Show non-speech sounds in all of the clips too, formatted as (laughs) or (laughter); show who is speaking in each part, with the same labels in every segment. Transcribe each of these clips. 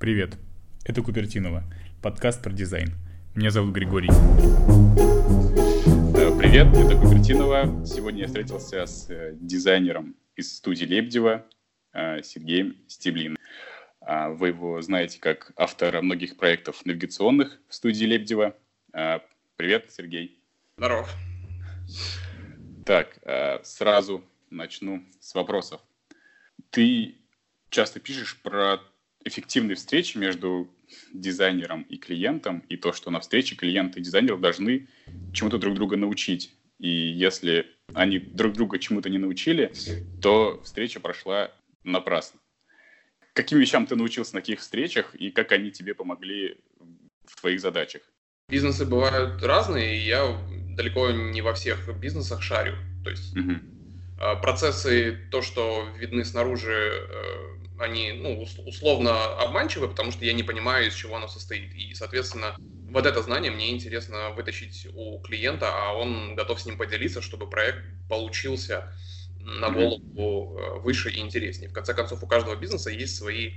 Speaker 1: Привет, это Купертинова, подкаст про дизайн. Меня зовут Григорий.
Speaker 2: Э, Привет, это Купертинова. Сегодня я встретился с э, дизайнером из студии Лебедева э, Сергеем Стеблиным. А, Вы его знаете как автора многих проектов навигационных в студии Лебедева. А, Привет, Сергей.
Speaker 3: Здоров.
Speaker 2: Так, сразу начну с вопросов. Ты часто пишешь про эффективные встречи между дизайнером и клиентом, и то, что на встрече клиент и дизайнер должны чему-то друг друга научить. И если они друг друга чему-то не научили, то встреча прошла напрасно. Каким вещам ты научился на таких встречах, и как они тебе помогли в твоих задачах?
Speaker 3: Бизнесы бывают разные, и я далеко не во всех бизнесах шарю. То есть
Speaker 2: Мгм.
Speaker 3: Э, процессы, то, что видны снаружи, э, они ну, ус- условно обманчивы, потому что я не понимаю, из чего оно состоит. И, соответственно, вот это знание мне интересно вытащить у клиента, а он готов с ним поделиться, чтобы проект получился на голову э, выше и интереснее. В конце концов, у каждого бизнеса есть свои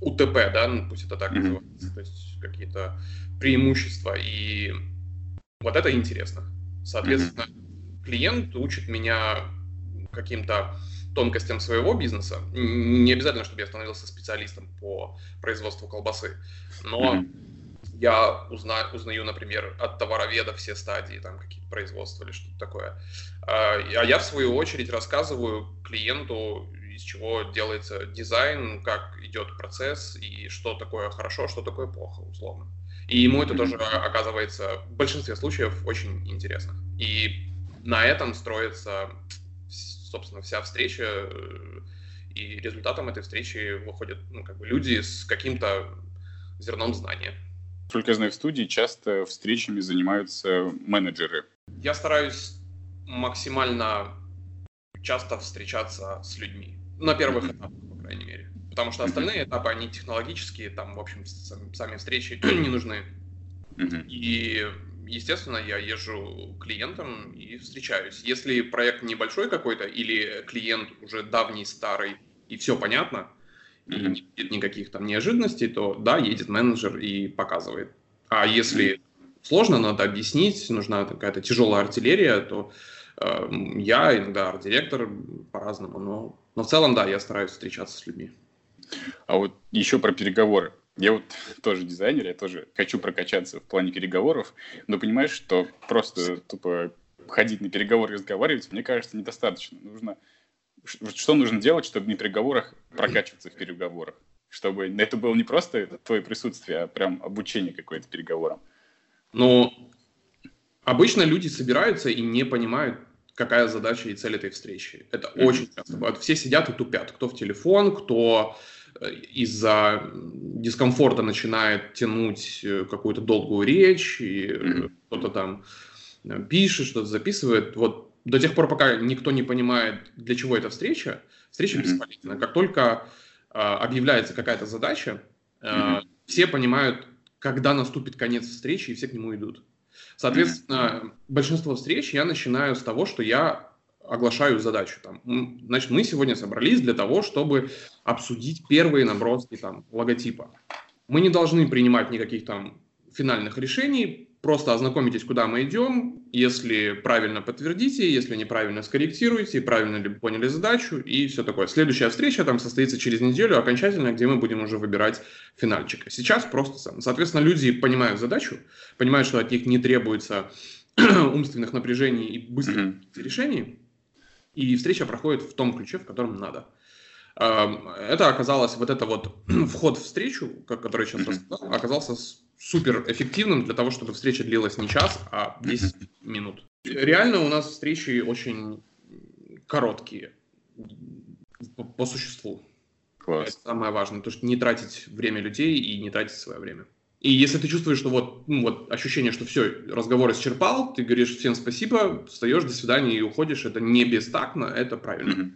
Speaker 3: УТП, да, ну, пусть это так называется, то есть какие-то преимущества. И вот это интересно. Соответственно, клиент учит меня каким-то тонкостям своего бизнеса. Не обязательно, чтобы я становился специалистом по производству колбасы, но
Speaker 2: Мгм.
Speaker 3: я узна- узнаю, например, от товароведа все стадии там какие-то производства или что-то такое. А а я, в свою очередь, рассказываю клиенту, из чего делается дизайн, как идет процесс и что такое хорошо, что такое плохо, условно. И ему это тоже оказывается в большинстве случаев очень интересно. И на этом строится, собственно, вся встреча, э, и результатом этой встречи выходят ну, как бы люди с каким-то зерном знания.
Speaker 2: Насколько я знаю, в студии часто встречами занимаются менеджеры.
Speaker 3: Я стараюсь максимально часто встречаться с людьми. На первых этапах, по крайней мере. Потому что остальные этапы, они технологические, там, в общем, сам- сами встречи (clears throat) не нужны. И, естественно, я езжу к клиентам и встречаюсь. Если проект небольшой какой-то, или клиент уже давний, старый, и все понятно, и
Speaker 2: Мгм.
Speaker 3: нет никаких там неожиданностей, то да, едет менеджер и показывает. А если сложно, надо объяснить, нужна какая-то тяжелая артиллерия, то э, я, иногда арт-директор, по-разному, но, но в целом, да, я стараюсь встречаться с людьми.
Speaker 2: А вот еще про переговоры. Я вот (laughs) тоже дизайнер, я тоже хочу прокачаться в плане переговоров, но понимаешь, что просто тупо ходить на переговоры и разговаривать, мне кажется, недостаточно. Нужно что нужно делать, чтобы на переговорах прокачиваться в переговорах? Чтобы это было не просто твое присутствие, а прям обучение какое-то переговорам.
Speaker 3: Но обычно люди собираются и не понимают, какая задача и цель этой встречи. Это очень часто бывает. Все сидят и тупят. Кто в телефон, кто из-за дискомфорта начинает тянуть э, какую-то долгую речь, и э,
Speaker 2: Мгм.
Speaker 3: кто-то там э, пишет, что-то записывает. Вот до тех пор, пока никто не понимает, для чего эта встреча, встреча
Speaker 2: Мгм.
Speaker 3: бесполезна. Как только э, объявляется какая-то задача, э,
Speaker 2: Мгм.
Speaker 3: все понимают, когда наступит конец встречи, и все к нему идут. Соответственно, большинство встреч я начинаю с того, что я оглашаю задачу. Там, значит, мы сегодня собрались для того, чтобы обсудить первые наброски там, логотипа. Мы не должны принимать никаких там финальных решений, просто ознакомитесь, куда мы идем, если правильно подтвердите, если неправильно скорректируйте, правильно ли поняли задачу и все такое. Следующая встреча там состоится через неделю окончательно, где мы будем уже выбирать финальчика. Сейчас просто. Соответственно, люди понимают задачу, понимают, что от них не требуется (clears throat) умственных напряжений и быстрых решений, и встреча проходит в том ключе, в котором надо. Эм, Это оказалось, вот это вот (clears throat) вход в встречу, ко- который я сейчас рассказал, оказался супер эффективным для того, чтобы встреча длилась не час, а 10 минут. Реально у нас встречи очень короткие по, по существу. Это
Speaker 2: Класс.
Speaker 3: самое важное, то что не тратить время людей и не тратить свое время. И если ты чувствуешь, что вот, ну, вот ощущение, что все, разговор исчерпал, ты говоришь всем спасибо, встаешь, до свидания и уходишь, это не бестактно, это правильно.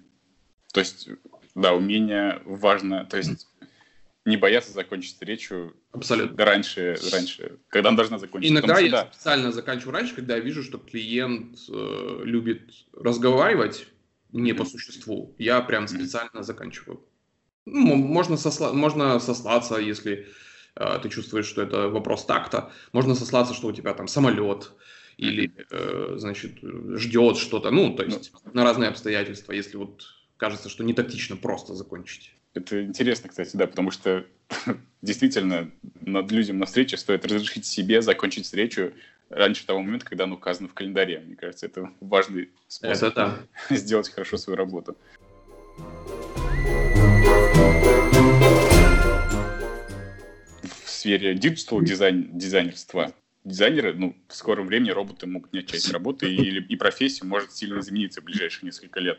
Speaker 2: То есть, да, умение важно, то есть не бояться закончить встречу
Speaker 3: Абсолютно.
Speaker 2: раньше, раньше, когда она должна закончиться.
Speaker 3: Иногда
Speaker 2: Потому
Speaker 3: я
Speaker 2: да,
Speaker 3: специально заканчиваю раньше, когда я вижу, что клиент э, любит разговаривать не по существу. Я прям специально заканчиваю. Ну, можно, сосла... можно сослаться, если ты чувствуешь, что это вопрос такта. Можно сослаться, что у тебя там самолет или, э, значит, ждет что-то. Ну, то есть ну, на разные обстоятельства, если вот кажется, что не тактично просто закончить.
Speaker 2: Это интересно, кстати, да, потому что (laughs) действительно над людям на встрече стоит разрешить себе закончить встречу раньше того момента, когда оно указано в календаре. Мне кажется, это важный способ это да. (laughs) сделать хорошо свою работу. Сфере digital дизайн, дизайнерства дизайнеры, ну, в скором времени роботы могут отнять часть работы, и, и профессия может сильно измениться в ближайшие несколько лет.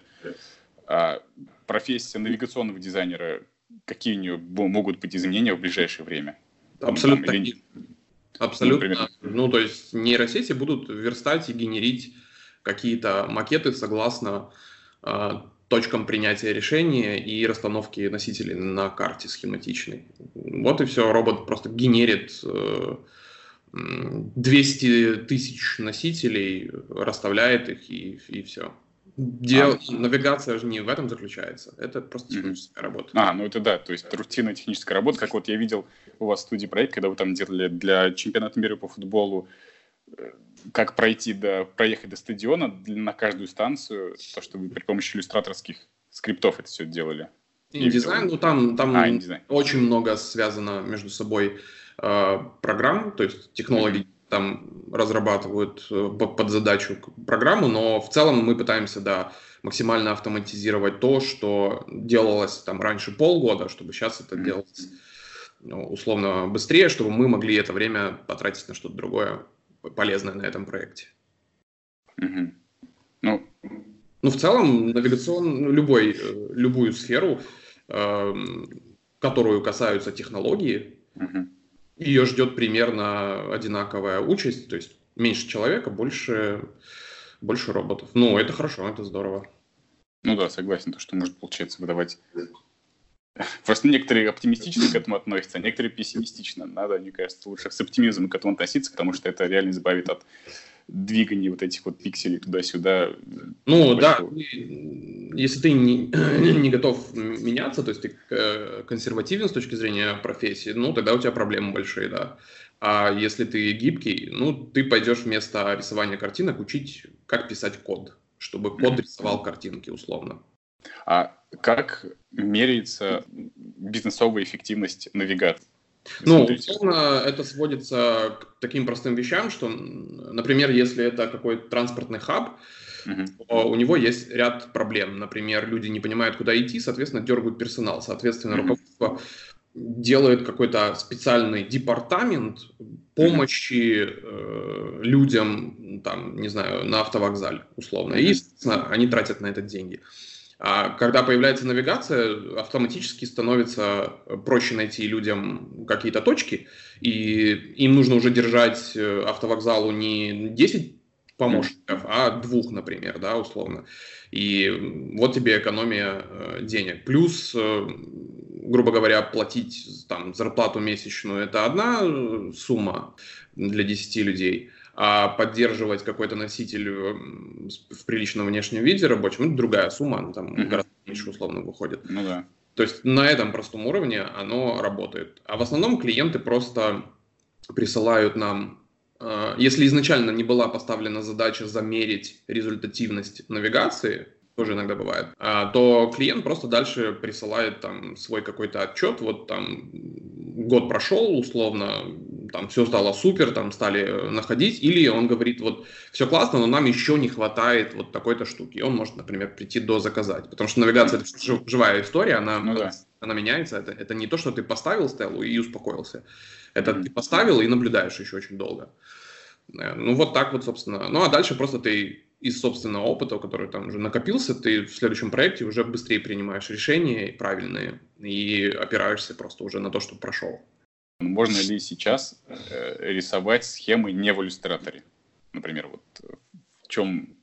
Speaker 2: А профессия навигационного дизайнера, какие у нее могут быть изменения в ближайшее время?
Speaker 3: Абсолютно. Там, или... Абсолютно. Ну, ну, то есть нейросети будут верстать и генерить какие-то макеты согласно э, точкам принятия решения и расстановки носителей на карте схематичной. Вот и все, робот просто генерит э, 200 тысяч носителей, расставляет их и, и все. Дел... А, навигация же не в этом заключается, это просто техническая mm-hmm. работа.
Speaker 2: А, ну это да, то есть рутинная техническая работа, как вот я видел у вас в студии проект, когда вы там делали для чемпионата мира по футболу, э, как пройти до, проехать до стадиона на каждую станцию, то, что вы при помощи иллюстраторских скриптов это все делали.
Speaker 3: Индизайн, ну там, там а, очень много связано между собой э, программ, то есть технологии mm-hmm. там разрабатывают э, под задачу программу, но в целом мы пытаемся, да, максимально автоматизировать то, что делалось там раньше полгода, чтобы сейчас это mm-hmm. делалось ну, условно быстрее, чтобы мы могли это время потратить на что-то другое полезное на этом проекте.
Speaker 2: Mm-hmm. Ну,
Speaker 3: ну, в целом, навигацион, ну, любой, э, любую сферу, э, которую касаются технологии,
Speaker 2: uh-huh.
Speaker 3: ее ждет примерно одинаковая участь, то есть меньше человека, больше, больше роботов. Ну, это хорошо, это здорово.
Speaker 2: Ну да, согласен, то, что может, получается, выдавать... (laughs) Просто некоторые оптимистично к этому относятся, а некоторые пессимистично. Надо, мне кажется, лучше с оптимизмом к этому относиться, потому что это реально избавит от двигание вот этих вот пикселей туда-сюда.
Speaker 3: Ну да, если ты не, (clears throat) не готов меняться, то есть ты э, консервативен с точки зрения профессии, ну тогда у тебя проблемы большие, да. А если ты гибкий, ну ты пойдешь вместо рисования картинок учить, как писать код, чтобы код рисовал картинки условно.
Speaker 2: А как меряется бизнесовая эффективность навигации?
Speaker 3: Ну, условно, это сводится к таким простым вещам, что, например, если это какой-то транспортный хаб, uh-huh. у него есть ряд проблем. Например, люди не понимают, куда идти, соответственно, дергают персонал. Соответственно, uh-huh. руководство делает какой-то специальный департамент помощи э, людям, там, не знаю, на автовокзале, условно. И, естественно, они тратят на это деньги. А когда появляется навигация, автоматически становится проще найти людям какие-то точки, и им нужно уже держать э, автовокзалу не 10 помощников, а двух, например, да, условно. И вот тебе экономия э, денег. Плюс, э, грубо говоря, платить там зарплату месячную – это одна сумма для 10 людей – а поддерживать какой-то носитель в приличном внешнем виде рабочем, это другая сумма, она там mm-hmm. гораздо меньше условно выходит.
Speaker 2: Ну да.
Speaker 3: То есть на этом простом уровне оно работает. А в основном клиенты просто присылают нам, э, если изначально не была поставлена задача замерить результативность навигации, тоже иногда бывает, а, то клиент просто дальше присылает там свой какой-то отчет, вот там год прошел условно, там все стало супер, там стали находить, или он говорит, вот все классно, но нам еще не хватает вот такой-то штуки. И он может, например, прийти до заказать, потому что навигация это живая история, она, ну, да. она меняется, это, это не то, что ты поставил стелу и успокоился, это mm-hmm. ты поставил и наблюдаешь еще очень долго. Э, ну вот так вот, собственно. Ну а дальше просто ты из собственного опыта, который там уже накопился, ты в следующем проекте уже быстрее принимаешь решения правильные и опираешься просто уже на то, что прошел.
Speaker 2: Можно ли сейчас э, рисовать схемы не в иллюстраторе? Например, вот в чем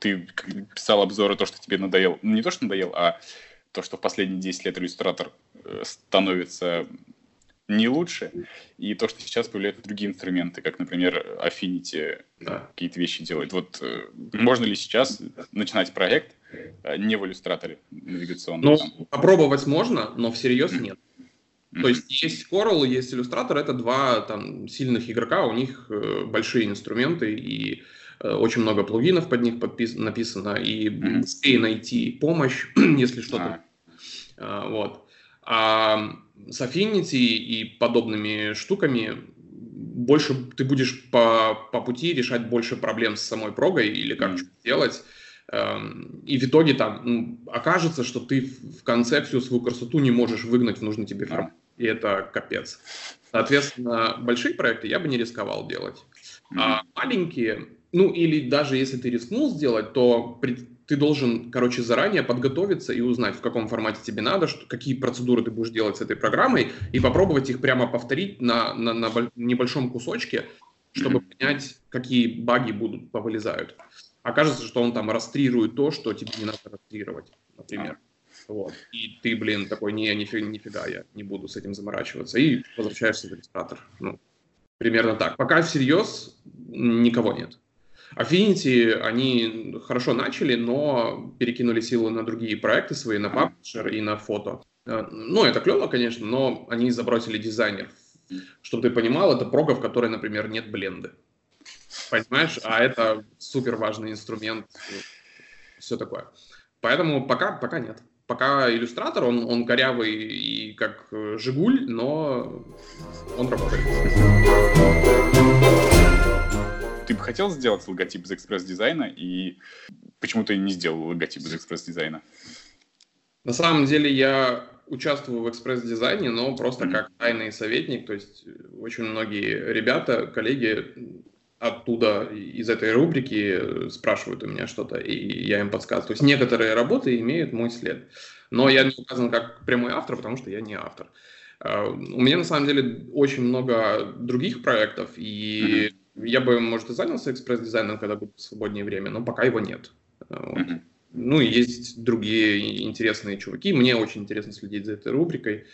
Speaker 2: ты писал обзоры, то, что тебе надоел, ну, не то, что надоел, а то, что в последние 10 лет иллюстратор э, становится не лучше, и то, что сейчас появляются другие инструменты, как, например, Affinity, да. какие-то вещи делает. Вот э, можно ли сейчас начинать проект э, не в иллюстраторе навигационном.
Speaker 3: Ну,
Speaker 2: там.
Speaker 3: попробовать можно, но всерьез нет. То есть есть Coral, есть иллюстратор, это два там сильных игрока, у них э, большие инструменты и э, очень много плагинов под них подпис- написано, и
Speaker 2: Мгм.
Speaker 3: быстрее найти помощь, (clears throat) если что-то
Speaker 2: А,
Speaker 3: Вот. А с Affinity и подобными штуками больше ты будешь по, по пути решать больше проблем с самой прогой или как что делать. Эм, И в итоге там ну, окажется, что ты в в конце всю свою красоту не можешь выгнать в нужный тебе формат. И это капец. Соответственно, большие проекты я бы не рисковал делать. А маленькие, ну или даже если ты рискнул сделать, то при- ты должен, короче, заранее подготовиться и узнать, в каком формате тебе надо, что, какие процедуры ты будешь делать с этой программой, и попробовать их прямо повторить на, на, на боль- небольшом кусочке, чтобы
Speaker 2: Мгм.
Speaker 3: понять, какие баги будут повылезают. Окажется, что он там растрирует то, что тебе не надо растрировать, например. Вот. И ты, блин, такой, не, нифига, нифига, я не буду с этим заморачиваться. И возвращаешься в иллюстратор. Ну, примерно так. Пока всерьез никого нет. Affinity, они хорошо начали, но перекинули силы на другие проекты свои, на паблишер и на фото. Э, Ну, это клево, конечно, но они забросили дизайнер. Чтобы ты понимал, это прога, в которой, например, нет бленды. Понимаешь? А это супер важный инструмент. Все такое. Поэтому пока, пока нет. Пока иллюстратор, он, он корявый и как э, Жигуль, но он работает.
Speaker 2: Ты бы хотел сделать логотип из экспресс-дизайна, и почему ты не сделал логотип из экспресс-дизайна?
Speaker 3: На самом деле я участвую в экспресс-дизайне, но просто
Speaker 2: Мгм.
Speaker 3: как тайный советник. То есть очень многие ребята, коллеги оттуда, из этой рубрики э, спрашивают у меня что-то, и я им подсказываю. То есть некоторые работы имеют мой след. Но я не указан как прямой автор, потому что я не автор. А, У меня на самом деле очень много других проектов, и я бы, может, и занялся экспресс-дизайном, когда будет свободнее время, но пока его нет. Вот.
Speaker 2: Мгм.
Speaker 3: Ну, и есть другие интересные чуваки. Мне очень интересно следить за этой рубрикой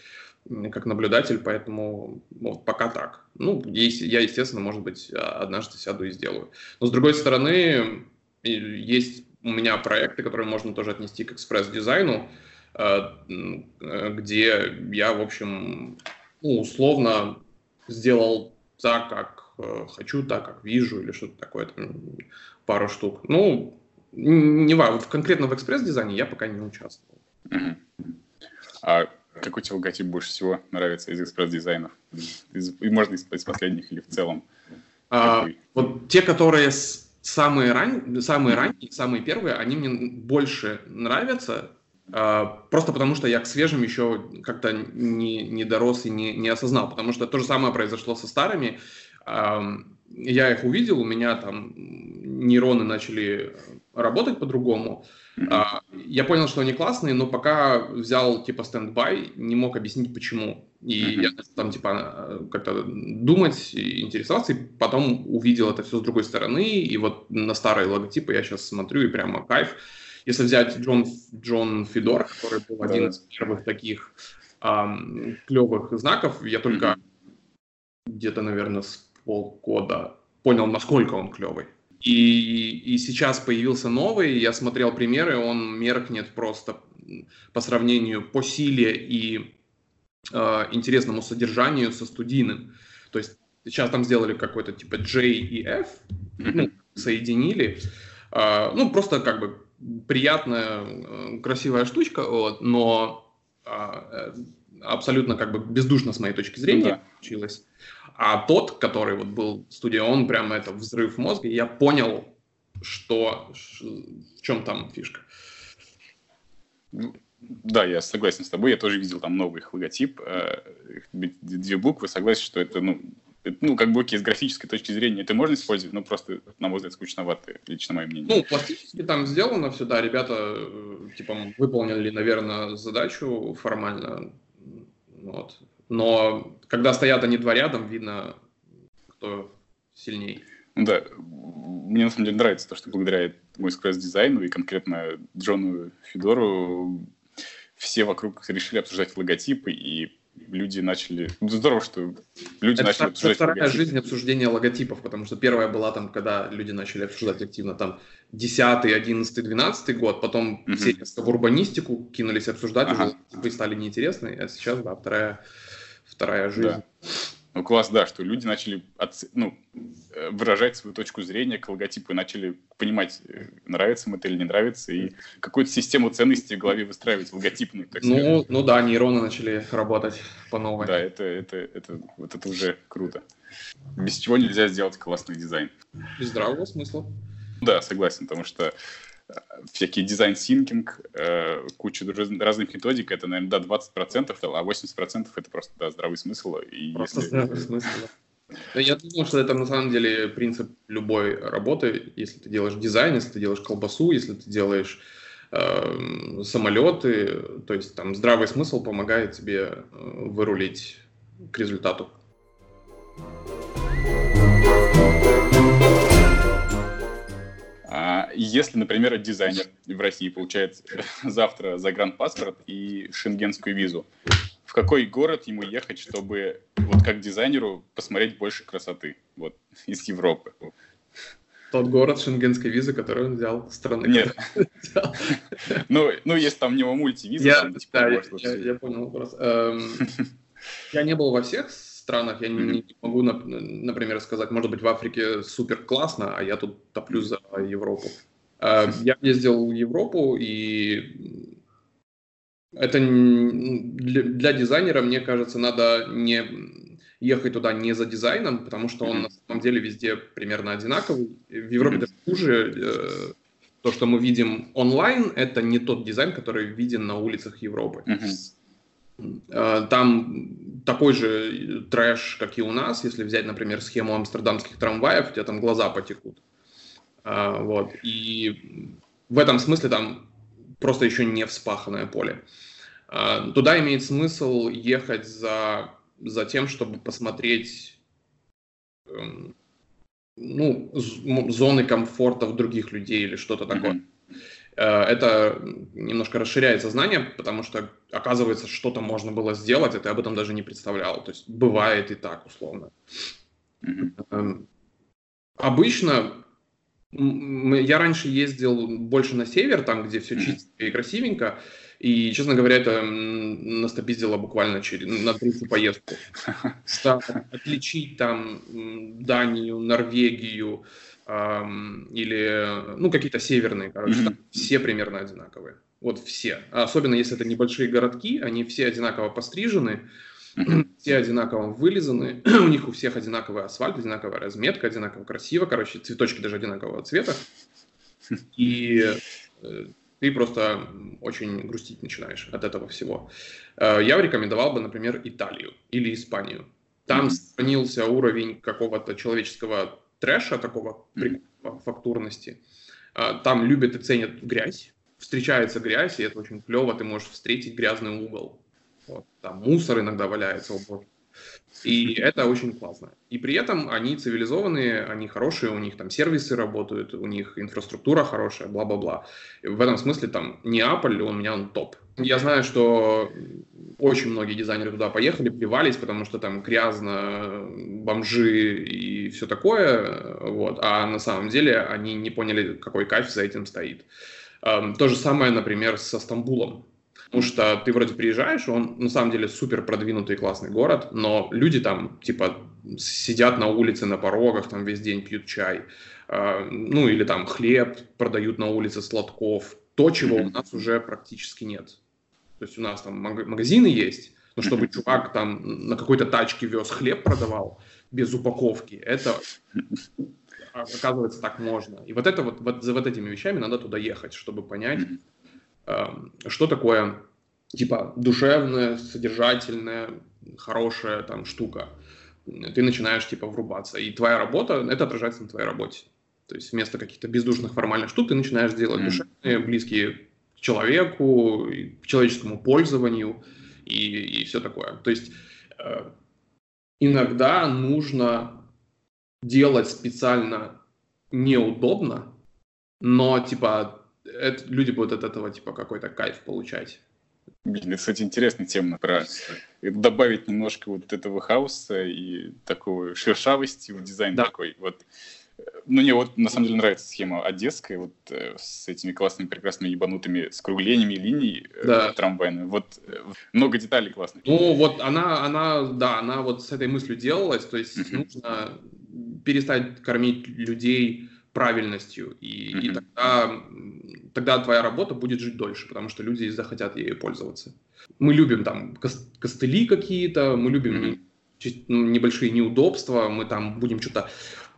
Speaker 3: как наблюдатель, поэтому вот пока так. Ну, я, естественно, может быть, а- однажды сяду и сделаю. Но, с другой стороны, есть у меня проекты, которые можно тоже отнести к экспресс-дизайну, м, э, где я, в общем, ну, условно сделал так, как э, хочу, так, как вижу, или что-то такое, там, пару штук. Ну, не важно, конкретно в экспресс-дизайне я пока не участвовал.
Speaker 2: А какой тебе логотип больше всего нравится из экспресс-дизайнов? Из- и можно из, из последних или в целом?
Speaker 3: А,
Speaker 2: Какой?
Speaker 3: вот те, которые с- самые, ран... самые ранние, самые первые, они мне больше нравятся, а, просто потому что я к свежим еще как-то не, не дорос и не, не осознал, потому что то же самое произошло со старыми. Ам, Я их увидел, у меня там нейроны начали работать по-другому.
Speaker 2: Мгм.
Speaker 3: А, Я понял, что они классные, но пока взял типа стендбай, не мог объяснить почему. И
Speaker 2: Мгм.
Speaker 3: я начал там типа э, как-то думать, и интересоваться, и потом увидел это все с другой стороны. И вот на старые логотипы я сейчас смотрю, и прямо кайф. Если взять Джон, Джон Фидор, который был один
Speaker 2: Да-да.
Speaker 3: из первых таких клевых знаков, я только где-то, наверное, с полгода понял, насколько он клевый. И, и сейчас появился новый, я смотрел примеры, он меркнет просто по сравнению по силе и э, интересному содержанию со студийным. То есть сейчас там сделали какой-то типа J и F, ну, соединили. Э, ну, просто как бы приятная, э, красивая штучка, вот, но э, абсолютно как бы бездушно с моей точки зрения
Speaker 2: Ну да.
Speaker 3: получилось. А тот, который вот был в студии, он прямо это взрыв мозга, и я понял, что, в чем там фишка.
Speaker 2: Да, я согласен с тобой. Я тоже видел там новый их логотип. э, Две буквы. Согласен, что это, ну, это, ну, как бы, окей, с графической точки зрения это можно использовать, но просто, на мой взгляд, скучновато, лично мое мнение.
Speaker 3: Ну, пластически там сделано все, да, ребята, э, типа, выполнили, наверное, задачу формально, вот. Но когда стоят они два рядом, видно, кто сильней.
Speaker 2: Ну да, мне на самом деле нравится то, что благодаря этому экспресс-дизайну и конкретно Джону Федору все вокруг решили обсуждать логотипы, и люди начали... Ну, здорово, что люди
Speaker 3: это
Speaker 2: начали
Speaker 3: обсуждать вторая логотипы. жизнь обсуждения логотипов, потому что первая была там, когда люди начали обсуждать активно, там, 10, 11, 12 год, потом угу. все в урбанистику кинулись обсуждать, ага. уже типа, стали неинтересны, а сейчас, да, вторая, вторая жизнь. Да.
Speaker 2: Ну, класс, да, что люди начали оц... ну, выражать свою точку зрения к логотипу и начали понимать, э, нравится им это или не нравится, и какую-то систему ценностей в голове выстраивать логотипную.
Speaker 3: Так ну, ну да, нейроны начали работать по новой.
Speaker 2: Да, это, это, это, вот это уже круто. Без чего нельзя сделать классный дизайн.
Speaker 3: Без здравого смысла.
Speaker 2: Да, согласен, потому что всякий design thinking, э, куча разных методик, это, наверное, да, 20%, а 80% это просто, да, здравый смысл. И
Speaker 3: просто если... здравый смысл, да. Я думаю, что это на самом деле принцип любой работы. Если ты делаешь дизайн, если ты делаешь колбасу, если ты делаешь э, самолеты, то есть там здравый смысл помогает тебе э, вырулить к результату.
Speaker 2: Если, например, дизайнер в России получает (laughs) завтра загранпаспорт и шенгенскую визу, в какой город ему ехать, чтобы вот как дизайнеру посмотреть больше красоты вот (laughs) из Европы?
Speaker 3: Тот город шенгенской визы, который он взял страны.
Speaker 2: Нет. (laughs) Ну, ну, если там у него мультивиза. Я,
Speaker 3: типа, да, я, я понял вопрос. Эм, я не был во всех странах я не, не могу, например, сказать, может быть, в Африке супер классно, а я тут топлю за Европу. А, я ездил в Европу, и это для, дизайнера, мне кажется, надо не ехать туда не за дизайном, потому что он на самом деле везде примерно одинаковый. В Европе даже хуже. Э, то, что мы видим онлайн, это не тот дизайн, который виден на улицах Европы. Э, там такой же трэш, как и у нас, если взять, например, схему амстердамских трамваев, у тебя там глаза потекут. Э, вот. И в этом смысле там просто еще не вспаханное поле. Э, туда имеет смысл ехать за, за тем, чтобы посмотреть эм, ну, зоны комфорта в других людей или что-то такое. Mm-hmm. Э, это немножко расширяет сознание, потому что оказывается, что-то можно было сделать, а ты об этом даже не представлял. То есть бывает и так, условно. Mm-hmm. Обычно я раньше ездил больше на север, там, где все чисто и красивенько, и, честно говоря, это настопиздило буквально через, на третью поездку. (laughs) Отличить там Данию, Норвегию, или, ну, какие-то северные, короче, mm-hmm. все примерно одинаковые. Вот все. Особенно если это небольшие городки, они все одинаково пострижены, mm-hmm. (clears throat) все одинаково вылизаны, (clears throat) у них у всех одинаковый асфальт, одинаковая разметка, одинаково красиво, короче, цветочки даже одинакового цвета. И э, ты просто очень грустить начинаешь от этого всего. Э, я рекомендовал бы, например, Италию или Испанию. Там mm-hmm. сохранился уровень какого-то человеческого трэша, такого mm-hmm. фактурности. А, там любят и ценят грязь. Встречается грязь, и это очень клево. Ты можешь встретить грязный угол. Вот. Там мусор иногда валяется, о боже. И это очень классно. И при этом они цивилизованные, они хорошие, у них там сервисы работают, у них инфраструктура хорошая, бла-бла-бла. В этом смысле там Неаполь, у меня он топ. Я знаю, что очень многие дизайнеры туда поехали, плевались, потому что там грязно, бомжи и все такое, вот. а на самом деле они не поняли, какой кайф за этим стоит. То же самое, например, со Стамбулом. Потому что ты вроде приезжаешь, он на самом деле супер продвинутый классный город, но люди там типа сидят на улице, на порогах, там весь день пьют чай, э, ну или там хлеб продают на улице сладков, то, чего у нас уже практически нет. То есть у нас там магазины есть, но чтобы чувак там на какой-то тачке вез хлеб продавал без упаковки, это оказывается так можно. И вот это вот, вот за вот этими вещами надо туда ехать, чтобы понять, что такое типа душевная, содержательная, хорошая там штука. Ты начинаешь типа врубаться. И твоя работа, это отражается на твоей работе. То есть вместо каких-то бездушных формальных штук ты начинаешь делать душевные, близкие к человеку, к человеческому пользованию и, и все такое. То есть э, иногда нужно делать специально неудобно, но типа это, люди будут от этого типа какой-то кайф получать.
Speaker 2: Блин, кстати, интересная тема про добавить немножко вот этого хаоса и такого шершавости в дизайн да. такой. Вот ну, мне вот на самом деле нравится схема одесская, вот э, с этими классными, прекрасными ебанутыми скруглениями линий э, да. трамвайными. Вот э, много деталей классных.
Speaker 3: Ну, вот она, она, да, она вот с этой мыслью делалась, то есть uh-huh. нужно перестать кормить людей правильностью, и, uh-huh. и тогда, тогда твоя работа будет жить дольше, потому что люди захотят ею пользоваться. Мы любим там костыли какие-то, мы любим uh-huh. небольшие неудобства, мы там будем что-то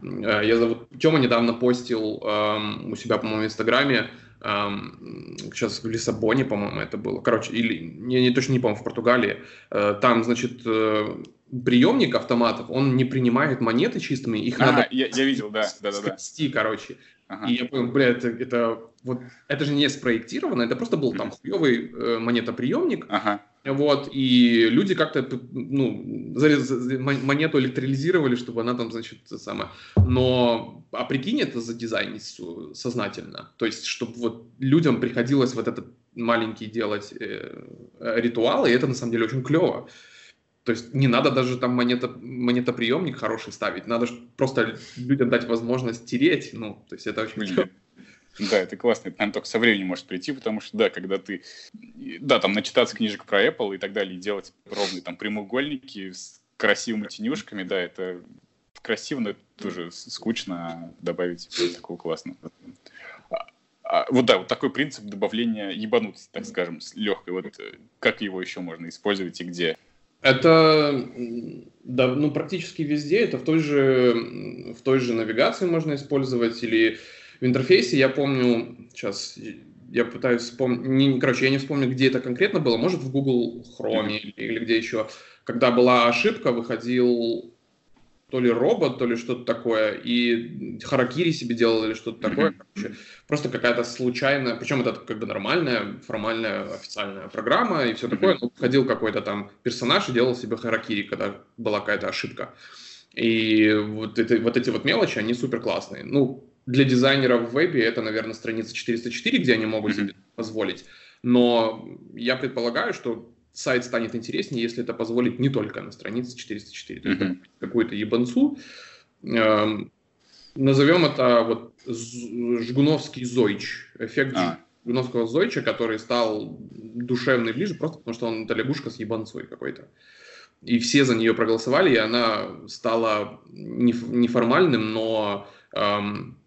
Speaker 3: Э, я зовут Тёма, недавно постил эм, у себя, по-моему, в Инстаграме, сейчас в Лиссабоне, по-моему, это было. Короче, или, я не, точно не помню, в Португалии. Э, там, значит, э, приемник автоматов, он не принимает монеты чистыми, их а, надо...
Speaker 2: Я, я видел, да, да, да.
Speaker 3: да. короче. Ага. И я понял, бля, это, это, вот, это же не спроектировано, это просто был там хуевый э, монетоприемник, ага. вот, и люди как-то, ну, монету электролизировали, чтобы она там, значит, самое, но, а прикинь, это за дизайн сознательно, то есть, чтобы вот людям приходилось вот этот маленький делать э, ритуалы, и это на самом деле очень клево. То есть не надо даже там монета, монетоприемник хороший ставить, надо просто людям дать возможность тереть, ну, то есть это очень.
Speaker 2: Да, это классно, это, наверное, только со временем может прийти, потому что, да, когда ты, да, там, начитаться книжек про Apple и так далее, и делать ровные там прямоугольники с красивыми тенюшками, да, это красиво, но это тоже скучно добавить такого классного. А, а, вот да, вот такой принцип добавления ебанутости, так скажем, легкой. Вот э, как его еще можно использовать и где?
Speaker 3: Это да, ну, практически везде. Это в той, же, в той же навигации можно использовать или в интерфейсе. Я помню, сейчас я пытаюсь вспомнить, короче, я не вспомню, где это конкретно было, может в Google Chrome или, или где еще. Когда была ошибка, выходил то ли робот, то ли что-то такое, и харакири себе делал или что-то такое. Короче, просто какая-то случайная, причем это как бы нормальная, формальная, официальная программа и все такое. Но ходил какой-то там персонаж и делал себе харакири, когда была какая-то ошибка. И вот, это, вот эти вот мелочи, они супер классные. Ну, для дизайнеров в вебе это, наверное, страница 404, где они могут себе позволить. Но я предполагаю, что сайт станет интереснее, если это позволит не только на странице 404, то есть mm-hmm. какую-то ебанцу. Эм, назовем это вот жгуновский зойч, эффект а. жгуновского зойча, который стал душевный ближе, просто потому что он это лягушка с ебанцой какой-то. И все за нее проголосовали, и она стала неформальным, но эм,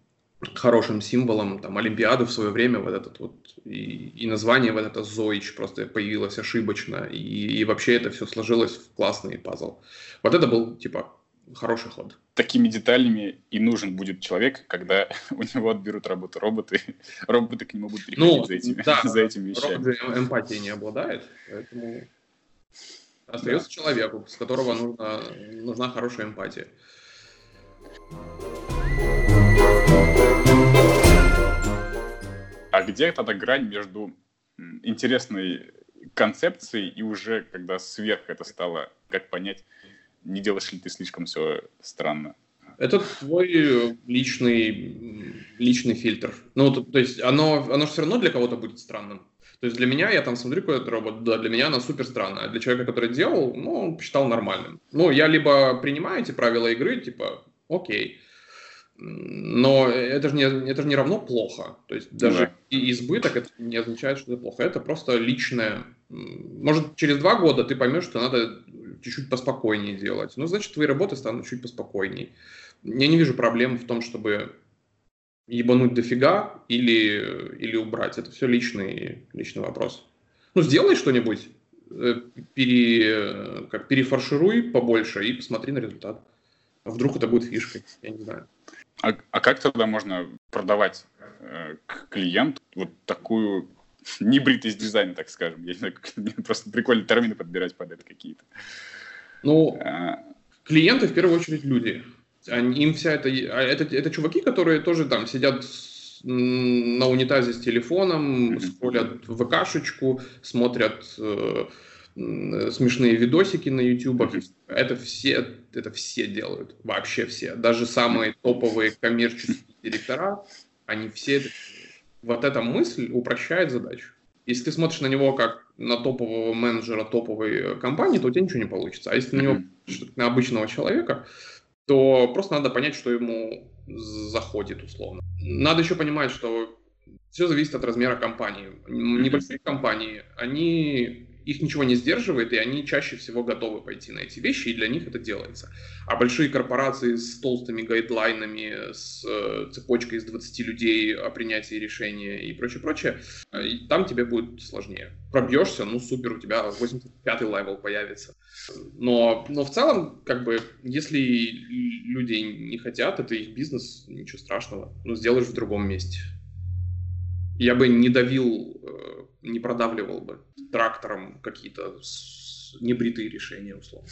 Speaker 3: хорошим символом там, Олимпиады в свое время, вот этот вот, и, и название вот это Зоич просто появилось ошибочно, и, и вообще это все сложилось в классный пазл. Вот это был, типа, хороший ход.
Speaker 2: Такими деталями и нужен будет человек, когда (laughs) у него отберут работу роботы, (laughs) роботы к нему будут приходить ну, за, этими, да, за этими вещами.
Speaker 3: Робот эмпатией не обладает, поэтому остается да. человеку, с которого нужна, нужна хорошая эмпатия.
Speaker 2: А где тогда грань между интересной концепцией и уже, когда сверх это стало, как понять, не делаешь ли ты слишком все странно?
Speaker 3: Это твой личный, личный фильтр. Ну, то, то есть оно, оно же все равно для кого-то будет странным. То есть для меня, я там смотрю какой-то робот, да, для меня она супер странная. А для человека, который делал, ну, он посчитал нормальным. Ну, я либо принимаю эти правила игры, типа, окей, но это же не, это же не равно плохо. То есть даже да. и избыток это не означает, что это плохо. Это просто личное. Может, через два года ты поймешь, что надо чуть-чуть поспокойнее делать. Ну, значит, твои работы станут чуть поспокойнее. Я не вижу проблем в том, чтобы ебануть дофига или, или убрать. Это все личный, личный вопрос. Ну, сделай что-нибудь, э, пере, как перефаршируй побольше и посмотри на результат. Вдруг это будет фишкой, я не знаю.
Speaker 2: А, а как тогда можно продавать э, к клиенту вот такую (laughs) небритость дизайна, так скажем? Я не знаю, как, просто прикольно термины подбирать под это какие-то.
Speaker 3: Ну, а... клиенты в первую очередь люди. Они, им вся это, а это... Это чуваки, которые тоже там сидят на унитазе с телефоном, mm-hmm. скроллят ВКшечку, смотрят э, смешные видосики на YouTube. Mm-hmm. Это все, это все делают, вообще все. Даже самые топовые коммерческие директора, они все... Вот эта мысль упрощает задачу. Если ты смотришь на него как на топового менеджера топовой компании, то у тебя ничего не получится. А если на него на обычного человека, то просто надо понять, что ему заходит условно. Надо еще понимать, что все зависит от размера компании. Небольшие компании, они их ничего не сдерживает, и они чаще всего готовы пойти на эти вещи, и для них это делается. А большие корпорации с толстыми guideline ами, с э, цепочкой из 20 людей о принятии решения и прочее, прочее, э, там тебе будет сложнее. Пробьешься, ну супер, у тебя 85-й level появится. Но, но в целом, как бы, если люди не хотят, это их бизнес, ничего страшного. Ну, сделаешь в другом месте. Я бы не давил э, не продавливал бы трактором какие-то небритые решения, условно.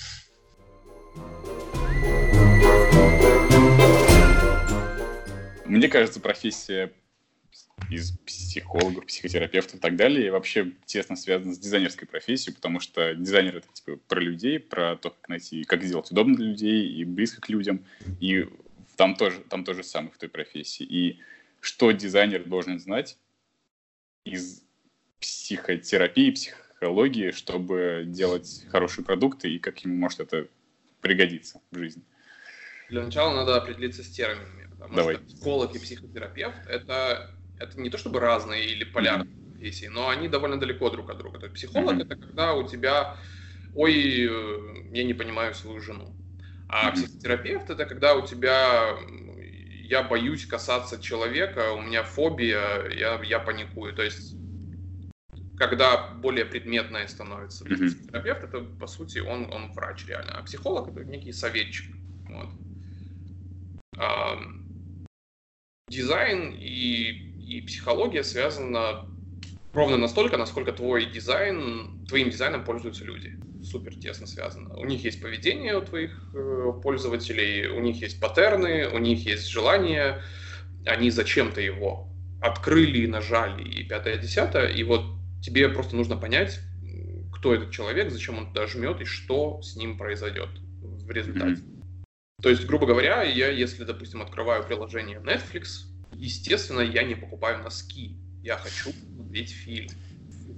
Speaker 2: Мне кажется, профессия из психологов, психотерапевтов и так далее вообще тесно связана с дизайнерской профессией, потому что дизайнер это типа про людей, про то, как найти, как сделать удобно для людей и близко к людям, и там тоже, там тоже самое в той профессии. И что дизайнер должен знать из психотерапии, психологии, чтобы делать хорошие продукты и как ему может это пригодиться в жизни?
Speaker 3: Для начала надо определиться с терминами, потому Давай. что психолог и психотерапевт это, это не то чтобы разные или полярные mm-hmm. профессии, но они довольно далеко друг от друга. То есть психолог mm-hmm. это когда у тебя, ой, э, я не понимаю свою жену. А mm-hmm. психотерапевт это когда у тебя я боюсь касаться человека, у меня фобия, я, я паникую. То есть когда более предметное становится. Mm-hmm. Психотерапевт это, по сути, он, он врач реально, а психолог это некий советчик. Вот. А, дизайн и, и психология связаны ровно настолько, насколько твой дизайн, твоим дизайном пользуются люди. Супер тесно связано. У них есть поведение у твоих э, пользователей, у них есть паттерны, у них есть желания, они зачем-то его открыли, нажали и пятое, десятое, и вот тебе просто нужно понять, кто этот человек, зачем он туда жмет и что с ним произойдет в результате. Mm-hmm. То есть, грубо говоря, я, если, допустим, открываю приложение Netflix, естественно, я не покупаю носки. Я хочу смотреть фильм.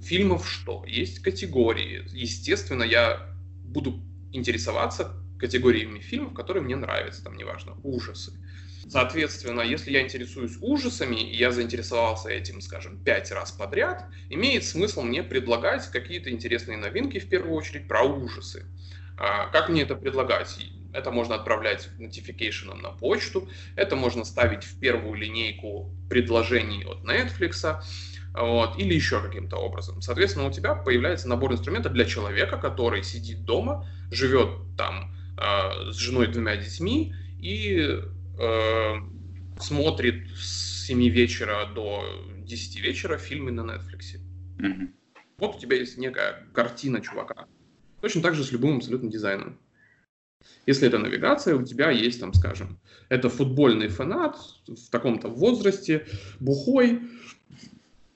Speaker 3: Фильмов что? Есть категории. Естественно, я буду интересоваться категориями фильмов, которые мне нравятся. Там, неважно, ужасы, Соответственно, если я интересуюсь ужасами, и я заинтересовался этим, скажем, пять раз подряд, имеет смысл мне предлагать какие-то интересные новинки, в первую очередь, про ужасы. А, как мне это предлагать? Это можно отправлять notification на почту, это можно ставить в первую линейку предложений от Netflix, вот, или еще каким-то образом. Соответственно, у тебя появляется набор инструментов для человека, который сидит дома, живет там э, с женой и двумя детьми и э, смотрит с 7 вечера до 10 вечера фильмы на Netflix. Mm-hmm. Вот у тебя есть некая картина чувака. Точно так же с любым абсолютно дизайном. Если это навигация, у тебя есть там, скажем, это футбольный фанат в таком-то возрасте, бухой,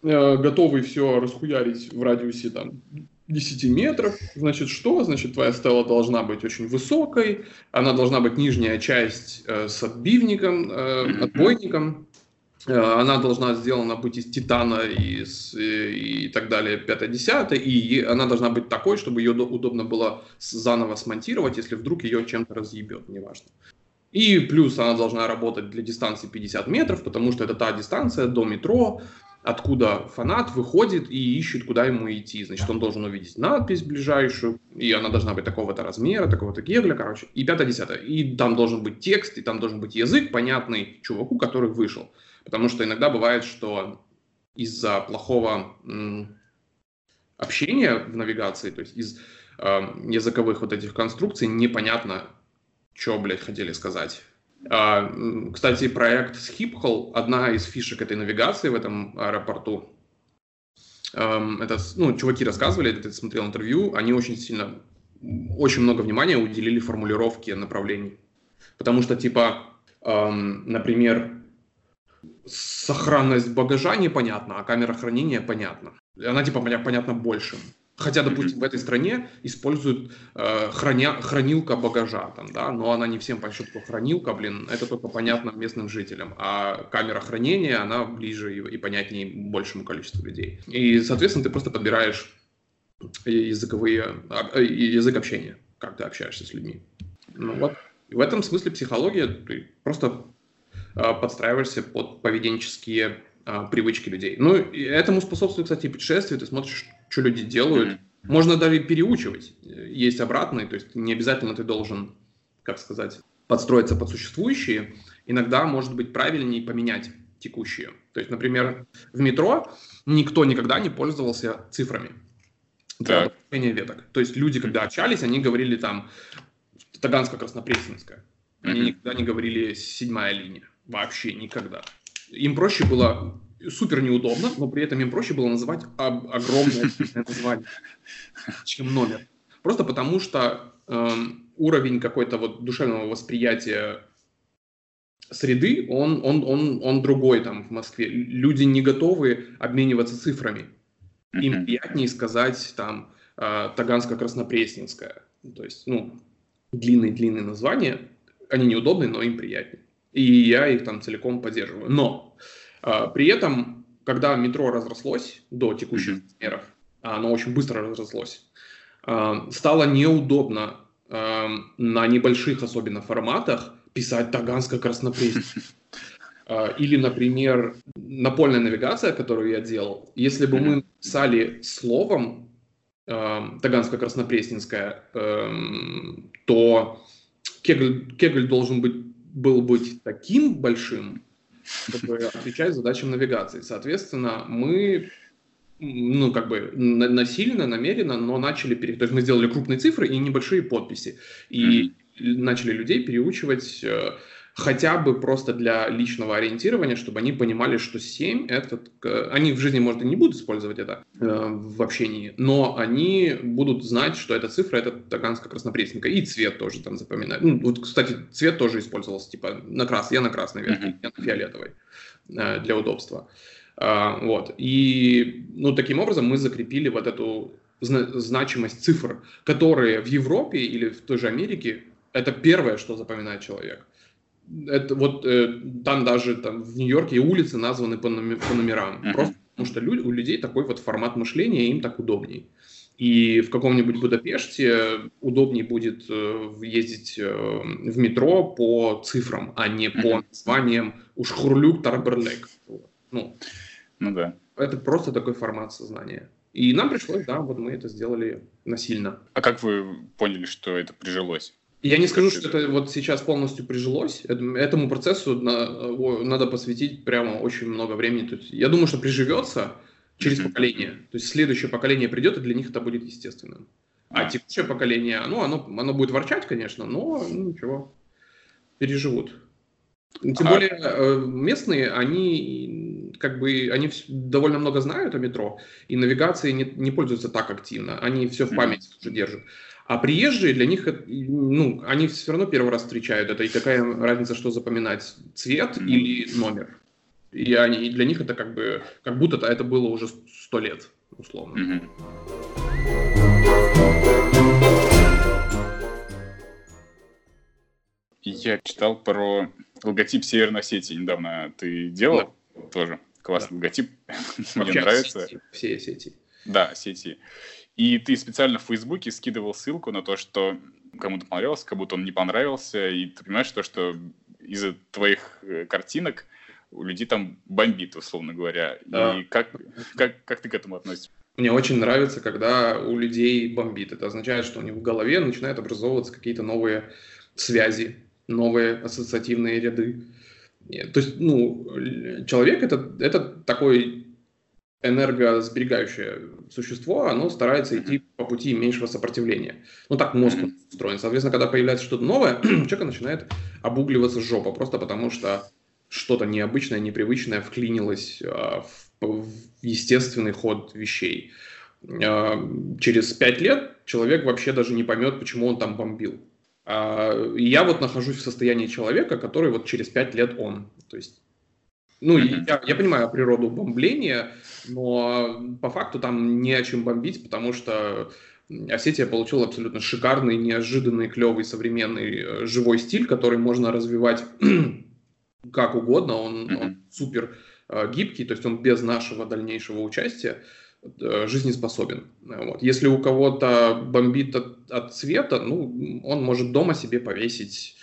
Speaker 3: э, готовый все расхуярить в радиусе там 10 метров. Значит, что? Значит, твоя стела должна быть очень высокой, она должна быть нижняя часть э, с отбивником, э, отбойником, э, она должна сделана быть из титана и, с, и, и так далее, 5-10, и она должна быть такой, чтобы ее удобно было заново смонтировать, если вдруг ее чем-то разъебет, неважно. И плюс она должна работать для дистанции 50 метров, потому что это та дистанция до метро, откуда фанат выходит и ищет, куда ему идти. Значит, он должен увидеть надпись ближайшую, и она должна быть такого-то размера, такого-то гегля, короче, и пятое-десятое. И там должен быть текст, и там должен быть язык, понятный чуваку, который вышел. Потому что иногда бывает, что из-за плохого общения в навигации, то есть из э, языковых вот этих конструкций, непонятно, что, блядь, хотели сказать. А, кстати, проект Schiphol, одна из фишек этой навигации в этом аэропорту, это, ну, чуваки рассказывали, это смотрел интервью, они очень сильно, очень много внимания уделили формулировке направлений. Потому что, типа, например, сохранность багажа непонятна, а камера хранения понятна. Она, типа, понятна больше. Хотя, допустим, в этой стране используют э, храня, хранилка багажа, там, да, но она не всем понятна, что хранилка, блин, это только понятно местным жителям. А камера хранения, она ближе и, и понятнее большему количеству людей. И, соответственно, ты просто подбираешь языковые, а, язык общения, как ты общаешься с людьми. Ну вот, и в этом смысле психология, ты просто э, подстраиваешься под поведенческие э, привычки людей. Ну, и этому способствует, кстати, путешествие, ты смотришь что люди делают. Mm-hmm. Можно даже переучивать. Есть обратный, то есть не обязательно ты должен, как сказать, подстроиться под существующие. Иногда может быть правильнее поменять текущие. То есть, например, в метро никто никогда не пользовался цифрами для обозначения веток. То есть люди, когда общались, они говорили там Таганска-Краснопресненская. Они mm-hmm. никогда не говорили седьмая линия. Вообще никогда. Им проще было супер неудобно, но при этом им проще было называть об, огромное название, чем номер. Просто потому что э, уровень какой-то вот душевного восприятия среды, он, он, он, он другой там в Москве. Люди не готовы обмениваться цифрами. Им приятнее сказать там э, Таганско-Краснопресненская. То есть, ну, длинные-длинные названия, они неудобные, но им приятнее. И я их там целиком поддерживаю. Но при этом, когда метро разрослось до текущих mm-hmm. размеров, а оно очень быстро разрослось, а, стало неудобно а, на небольших особенно форматах писать Таганско-Краснопресненск. (laughs) Или, например, напольная навигация, которую я делал, если бы мы писали словом Таганско-Краснопресненская, то Кегль, Кегль должен быть, был быть таким большим, чтобы отвечать задачам навигации. Соответственно, мы ну, как бы насильно, намеренно, но начали, пере... то есть мы сделали крупные цифры и небольшие подписи. И mm-hmm. начали людей переучивать э, хотя бы просто для личного ориентирования, чтобы они понимали, что 7 это... Они в жизни, может, и не будут использовать это э, в общении, но они будут знать, что эта цифра — это Таганска-Краснопресненка, и цвет тоже там запоминать. Ну, вот, кстати, цвет тоже использовался, типа, на крас... я на красной верхней, mm-hmm. я на фиолетовой э, для удобства. Uh, вот. И, ну, таким образом мы закрепили вот эту значимость цифр, которые в Европе или в той же Америке это первое, что запоминает человек это вот э, там даже там, в Нью-Йорке улицы названы по, номер, по номерам. Uh-huh. Просто потому что люди, у людей такой вот формат мышления, им так удобней. И в каком-нибудь Будапеште удобнее будет э, ездить э, в метро по цифрам, а не uh-huh. по названиям Ушхурлюк Тарберлек. Ну,
Speaker 2: ну да.
Speaker 3: Это просто такой формат сознания. И нам пришлось, да, вот мы это сделали насильно.
Speaker 2: А как вы поняли, что это прижилось?
Speaker 3: Я не скажу, что это вот сейчас полностью прижилось. Этому процессу надо посвятить прямо очень много времени. То есть я думаю, что приживется через поколение. То есть следующее поколение придет, и для них это будет естественным. А текущее поколение, ну, оно, оно будет ворчать, конечно, но ну, ничего, переживут. Тем а... более э, местные, они как бы они довольно много знают о метро, и навигацией не, не пользуются так активно. Они все в памяти уже держат. А приезжие для них, ну, они все равно первый раз встречают это. И какая разница, что запоминать, цвет или номер? И, они, и для них это как бы, как будто это было уже сто лет, условно.
Speaker 2: Я читал про логотип Северной Осетии недавно. Ты делал да. тоже? Классный да. логотип. (laughs) Мне нравится.
Speaker 3: Все сети.
Speaker 2: Да, сети. И ты специально в Фейсбуке скидывал ссылку на то, что кому-то понравился, кому-то он не понравился, и ты понимаешь то, что из-за твоих э, картинок у людей там бомбит, условно говоря. Да. И как, как, как ты к этому относишься?
Speaker 3: Мне очень нравится, когда у людей бомбит. Это означает, что у них в голове начинают образовываться какие-то новые связи, новые ассоциативные ряды. То есть, ну, человек это, это такой энергосберегающее существо, оно старается идти по пути меньшего сопротивления. Ну так мозг устроен. Соответственно, когда появляется что-то новое, (clears throat) человек начинает обугливаться жопа, просто потому что что-то необычное, непривычное вклинилось а, в, в естественный ход вещей. А, через пять лет человек вообще даже не поймет, почему он там бомбил. А, я вот нахожусь в состоянии человека, который вот через пять лет он. То есть Ну, я, я понимаю природу бомбления, но по факту там не о чем бомбить, потому что Осетия получила абсолютно шикарный, неожиданный, клевый, современный, э, живой стиль, который можно развивать (clears throat) как угодно. Он, он супер э, гибкий, то есть он без нашего дальнейшего участия э, жизнеспособен. Вот. Если у кого-то бомбит от, от цвета, ну, он может дома себе повесить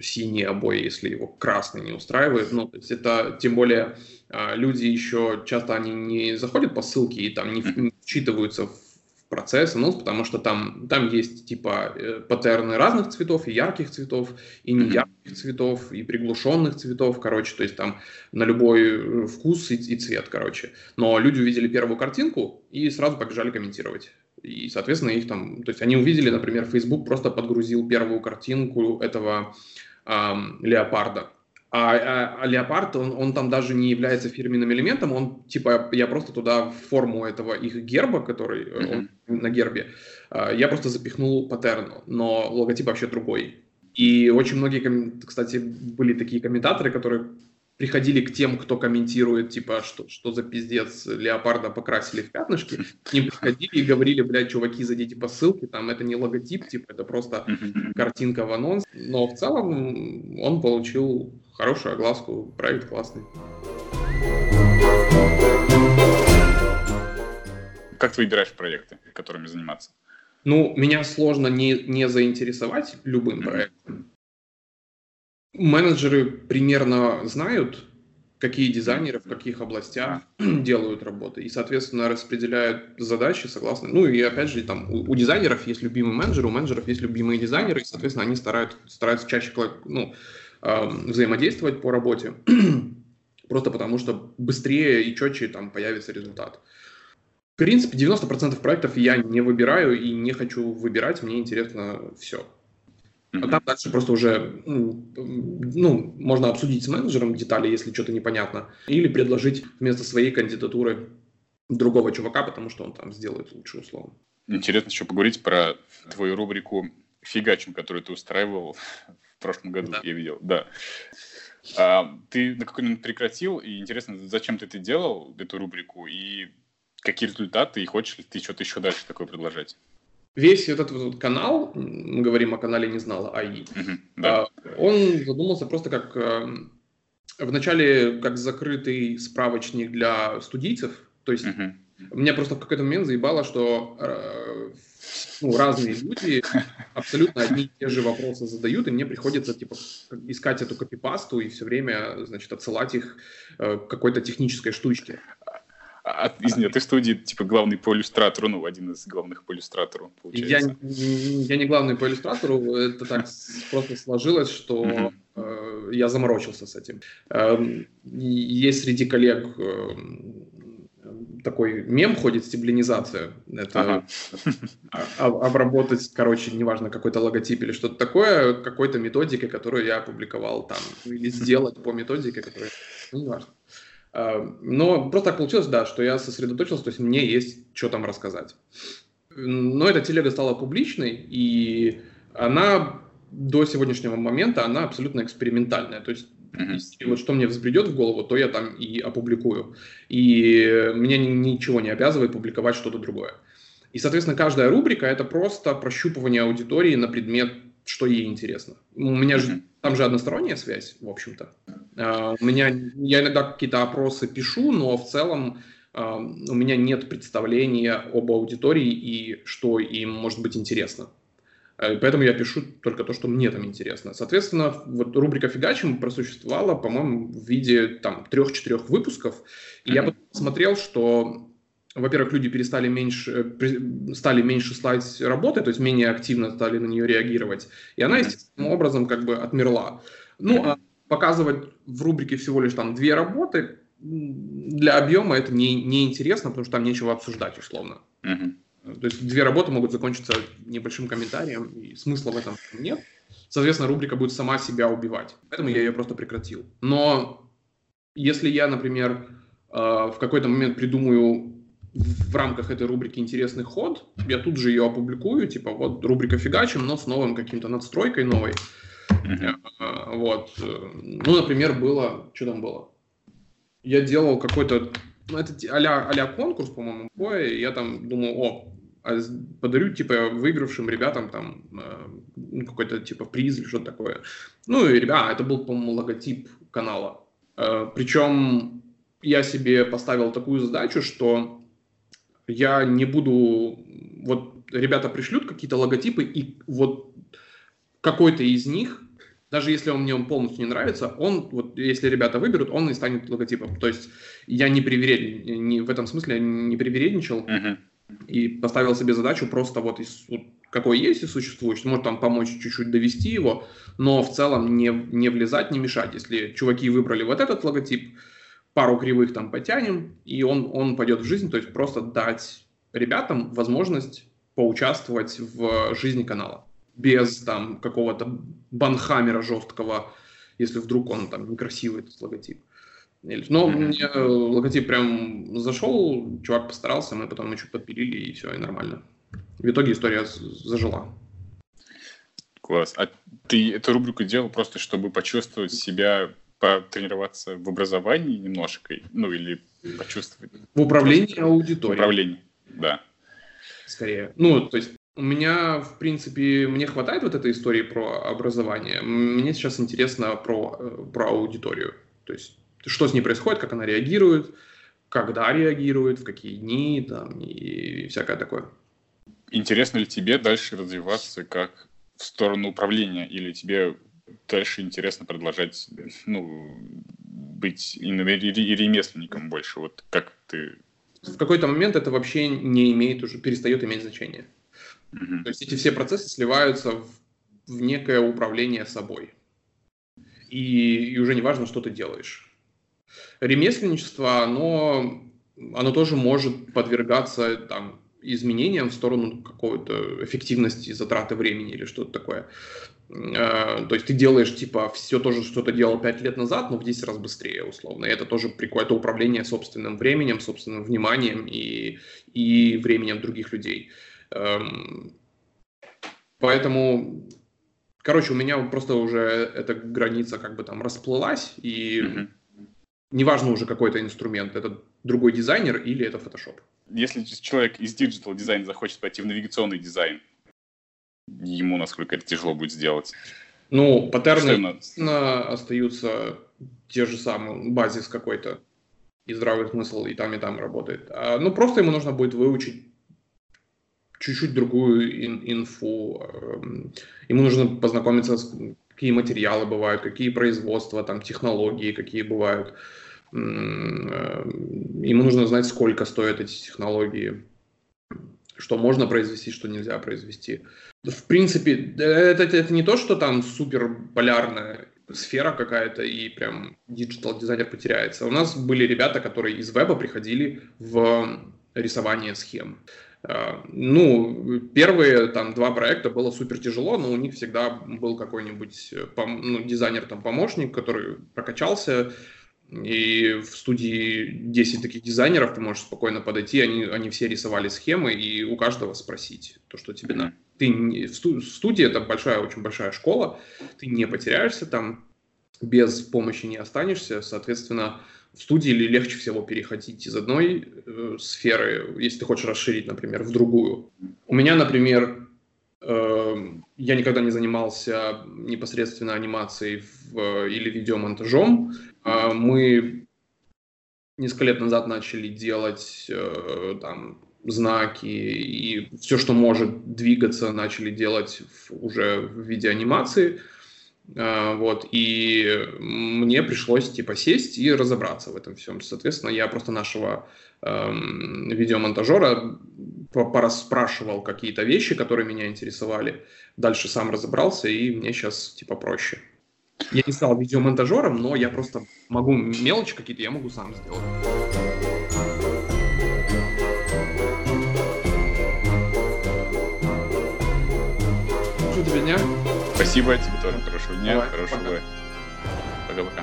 Speaker 3: синие обои, если его красный не устраивает. Ну, то есть это, тем более, а, люди еще часто они не заходят по ссылке и там не, не вчитываются в процесс анонс, потому что там, там есть типа э, паттерны разных цветов, и ярких цветов, и не ярких цветов, и приглушенных цветов, короче, то есть там на любой э, вкус и, и цвет, короче. Но люди увидели первую картинку и сразу побежали комментировать. И, соответственно, их там, то есть они увидели, например, Facebook просто подгрузил первую картинку этого эм, леопарда. А, а, а леопард, он, он там даже не является фирменным элементом, он типа, я просто туда в форму этого их герба, который mm-hmm. он, на гербе, э, я просто запихнул паттерн, но логотип вообще другой. И очень многие, кстати, были такие комментаторы, которые приходили к тем, кто комментирует, типа, что, что за пиздец, леопарда покрасили в пятнышки, к ним приходили и говорили, блядь, чуваки, зайдите по ссылке, там это не логотип, типа, это просто картинка в анонс. Но в целом он получил хорошую огласку, проект классный.
Speaker 2: Как ты выбираешь проекты, которыми заниматься?
Speaker 3: Ну, меня сложно не, не заинтересовать любым проектом. Менеджеры примерно знают, какие дизайнеры в каких областях (clears throat) делают работы, и, соответственно, распределяют задачи согласно... Ну, и, опять же, там, у, у дизайнеров есть любимые менеджеры, у менеджеров есть любимые дизайнеры, и, соответственно, они стараются, стараются чаще ну, э, взаимодействовать по работе, (clears throat) просто потому что быстрее и четче там появится результат. В принципе, 90% проектов я не выбираю и не хочу выбирать, мне интересно все. А там дальше просто уже, ну, можно обсудить с менеджером детали, если что-то непонятно, или предложить вместо своей кандидатуры другого чувака, потому что он там сделает лучше условно.
Speaker 2: Интересно еще поговорить про твою рубрику «Фигачим», которую ты устраивал в прошлом году, да. я видел. Да. А, ты на какой момент прекратил, и интересно, зачем ты это делал, эту рубрику, и какие результаты, и хочешь ли ты что-то еще дальше такое продолжать?
Speaker 3: Весь этот вот канал, мы говорим о канале «Не знала АИ», uh-huh, да. он задумался просто как эм, вначале как закрытый справочник для студийцев, то есть uh-huh. меня просто в какой-то момент заебало, что э, ну, разные люди абсолютно одни и те же вопросы задают, и мне приходится типа искать эту копипасту и все время, значит, отсылать их э, какой-то технической штучке.
Speaker 2: А, извини, а ты студии, типа, главный по иллюстратору, ну, один из главных по иллюстратору,
Speaker 3: получается. Я, я не главный по иллюстратору, это так просто сложилось, что э, я заморочился с этим. Э, есть среди коллег э, такой мем ходит, стеблинизация. Это ага. обработать, короче, неважно, какой-то логотип или что-то такое, какой-то методикой, которую я опубликовал там, или сделать по методике, которая, ну, неважно. Эм, но просто так получилось, да, что я сосредоточился, то есть мне есть что там рассказать. Но эта телега стала публичной, и она до сегодняшнего момента, она абсолютно экспериментальная. То есть и вот что мне взбредет в голову, то я там и опубликую. И меня ничего не обязывает публиковать что-то другое. И, соответственно, каждая рубрика — это просто прощупывание аудитории на предмет, что ей интересно. У меня же там же односторонняя связь, в общем-то. А, у меня, я иногда какие-то опросы пишу, но в целом а, у меня нет представления об аудитории и что им может быть интересно. А, поэтому я пишу только то, что мне там интересно. Соответственно, вот рубрика «Фигачим» просуществовала, по-моему, в виде там трех-четырех выпусков. И mm-hmm. я посмотрел, что во-первых, люди перестали меньше, стали меньше слать работы, то есть менее активно стали на нее реагировать, и она естественным образом как бы отмерла. Ну, а показывать в рубрике всего лишь там две работы для объема это не, не интересно, потому что там нечего обсуждать условно. То есть две работы могут закончиться небольшим комментарием, и смысла в этом нет. Соответственно, рубрика будет сама себя убивать. Поэтому я ее просто прекратил. Но если я, например, э, в какой-то момент придумаю в рамках этой рубрики интересный ход, я тут же ее опубликую, типа вот рубрика фигачим, но с новым каким-то надстройкой новой. Uh-huh. Вот. Ну, например, было, что там было? я делал какой-то, ну, это а-ля, а конкурс, по-моему, боя, и я там думал, о, а подарю, типа, выигравшим ребятам там э, какой-то, типа, приз или что-то такое. Ну, и, ребята, это был, по-моему, логотип канала. Э, причем я себе поставил такую задачу, что я не буду... Вот ребята пришлют какие-то логотипы, и вот какой-то из них, даже если он мне он полностью не нравится, он, вот если ребята выберут, он и станет логотипом. То есть я не приверед... не, в этом смысле не привередничал uh-huh. и поставил себе задачу просто вот из вот, какой есть и существующий, может там помочь чуть-чуть довести его, но в целом не, не влезать, не мешать. Если чуваки выбрали вот этот логотип, пару кривых там потянем, и он, он пойдет в жизнь, то есть просто дать ребятам возможность поучаствовать в жизни канала без там какого-то банхаммера жесткого, если вдруг он там некрасивый, этот логотип. Но mm-hmm. мне логотип прям зашел, чувак постарался, мы потом чуть подпилили, и все, и нормально. В итоге история зажила.
Speaker 2: Класс. А ты эту рубрику делал просто, чтобы почувствовать себя, потренироваться в образовании немножко, ну или почувствовать...
Speaker 3: В управлении аудиторией. В
Speaker 2: управлении, да.
Speaker 3: Скорее. Ну, то есть у меня, в принципе, мне хватает вот этой истории про образование. Мне сейчас интересно про, э, про аудиторию. То есть, что с ней происходит, как она реагирует, когда реагирует, в какие дни там, и всякое такое.
Speaker 2: Интересно ли тебе дальше развиваться как в сторону управления, или тебе дальше интересно продолжать ну, быть именно ремесленником больше? Вот как ты...
Speaker 3: В какой-то момент это вообще не имеет уже, перестает иметь значение. Mm-hmm. То есть эти все процессы сливаются в, в некое управление собой. И, и уже не важно, что ты делаешь. Ремесленничество, оно, оно тоже может подвергаться там, изменениям в сторону какой-то эффективности затраты времени или что-то такое. Э, то есть ты делаешь типа все то же, что ты делал 5 лет назад, но в 10 раз быстрее, условно. И это тоже какое-то управление собственным временем, собственным вниманием и, и временем других людей. Эм, поэтому, короче, у меня просто уже эта граница как бы там расплылась, и mm-hmm. неважно уже какой-то инструмент, это другой дизайнер или это Photoshop.
Speaker 2: Если человек из digital дизайна захочет пойти в навигационный дизайн, ему насколько это тяжело будет сделать?
Speaker 3: Ну, паттерны остаются те же самые, базис какой-то, и здравый смысл и там, и там работает. А, ну, просто ему нужно будет выучить чуть-чуть другую ин инфу. Эм, ему нужно познакомиться с какие материалы бывают, какие производства, там, технологии какие бывают. Эм, ему нужно знать, сколько стоят эти технологии, что можно произвести, что нельзя произвести. В принципе, это, это не то, что там супер полярная сфера какая-то и прям digital дизайнер потеряется. У нас были ребята, которые из веба приходили в рисование схем. Э, ну, первые там два проекта было супер тяжело, но у них всегда был какой-нибудь э, ну, дизайнер там помощник, который прокачался, и в студии 10 таких дизайнеров ты можешь спокойно подойти, они, они все рисовали схемы, и у каждого спросить то, что тебе надо. Ты не, в студии это большая, очень большая школа, ты не потеряешься там, без помощи не останешься, соответственно, в студии легче всего переходить из одной э, сферы, если ты хочешь расширить, например, в другую. У меня, например, э, я никогда не занимался непосредственно анимацией в, или видеомонтажом. Э, мы несколько лет назад начали делать э, там знаки и все, что может двигаться, начали делать уже в виде анимации. А, вот, и мне пришлось, типа, сесть и разобраться в этом всем. Соответственно, я просто нашего эм, видеомонтажера пораспрашивал какие-то вещи, которые меня интересовали. Дальше сам разобрался, и мне сейчас, типа, проще. Я не стал видеомонтажером, но я просто могу мелочи какие-то, я могу сам сделать. Дня?
Speaker 2: Спасибо тебе тоже. Хорошего дня, Давай, хорошего. Пока-пока.